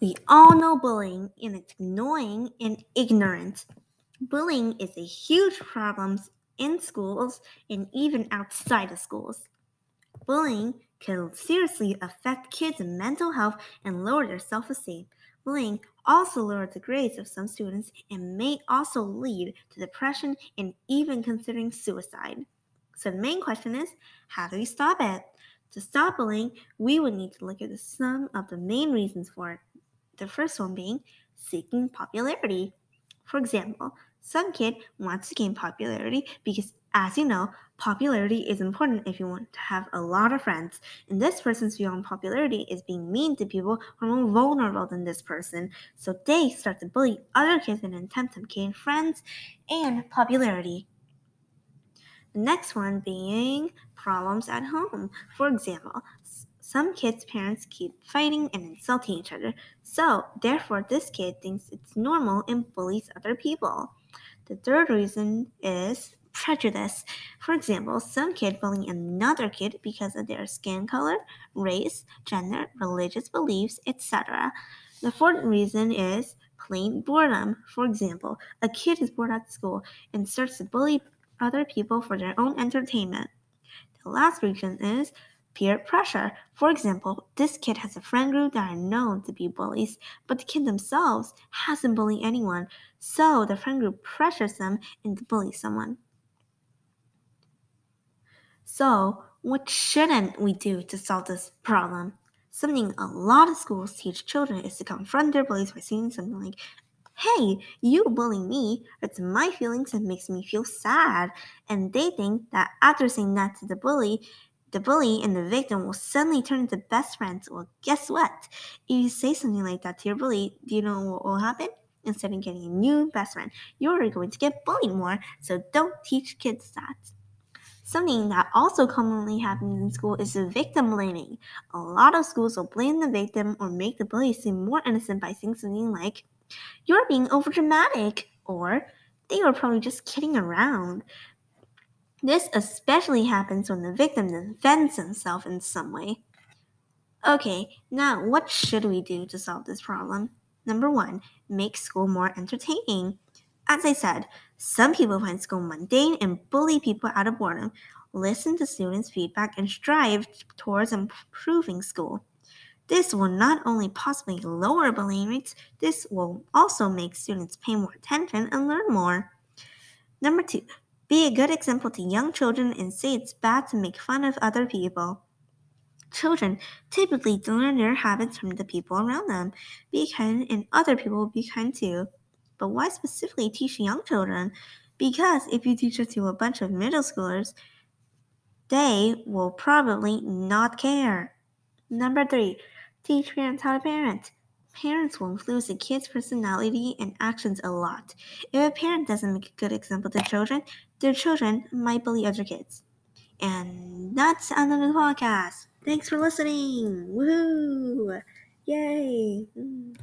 We all know bullying, and it's annoying and ignorant. Bullying is a huge problem in schools and even outside of schools. Bullying can seriously affect kids' mental health and lower their self esteem. Bullying also lowers the grades of some students and may also lead to depression and even considering suicide. So, the main question is how do we stop it? To stop bullying, we would need to look at some of the main reasons for it. The first one being seeking popularity. For example, some kid wants to gain popularity because, as you know, popularity is important if you want to have a lot of friends. And this person's view on popularity is being mean to people who are more vulnerable than this person. So they start to bully other kids in an attempt to gain friends and popularity. The next one being problems at home. For example, some kids' parents keep fighting and insulting each other, so therefore this kid thinks it's normal and bullies other people. The third reason is prejudice. For example, some kid bullying another kid because of their skin color, race, gender, religious beliefs, etc. The fourth reason is plain boredom. For example, a kid is bored at school and starts to bully other people for their own entertainment. The last reason is peer pressure. For example, this kid has a friend group that are known to be bullies, but the kid themselves hasn't bullied anyone, so the friend group pressures them into bullying someone. So, what shouldn't we do to solve this problem? Something a lot of schools teach children is to confront their bullies by saying something like, Hey, you bullying me hurts my feelings and makes me feel sad. And they think that after saying that to the bully, the bully and the victim will suddenly turn into best friends. Well, guess what? If you say something like that to your bully, do you know what will happen? Instead of getting a new best friend, you're going to get bullied more. So don't teach kids that. Something that also commonly happens in school is victim blaming. A lot of schools will blame the victim or make the bully seem more innocent by saying something like, You're being overdramatic, or they were probably just kidding around. This especially happens when the victim defends himself in some way. Okay, now what should we do to solve this problem? Number one, make school more entertaining. As I said, some people find school mundane and bully people out of boredom. Listen to students' feedback and strive towards improving school. This will not only possibly lower bullying rates, this will also make students pay more attention and learn more. Number two, be a good example to young children and say it's bad to make fun of other people. Children typically learn their habits from the people around them. Be kind, and other people will be kind too. But why specifically teach young children? Because if you teach it to a bunch of middle schoolers, they will probably not care. Number three, teach parents how to parent. Parents will influence a kid's personality and actions a lot. If a parent doesn't make a good example to children, their children might bully other kids. And that's the end of the podcast. Thanks for listening. Woohoo! Yay! Mm.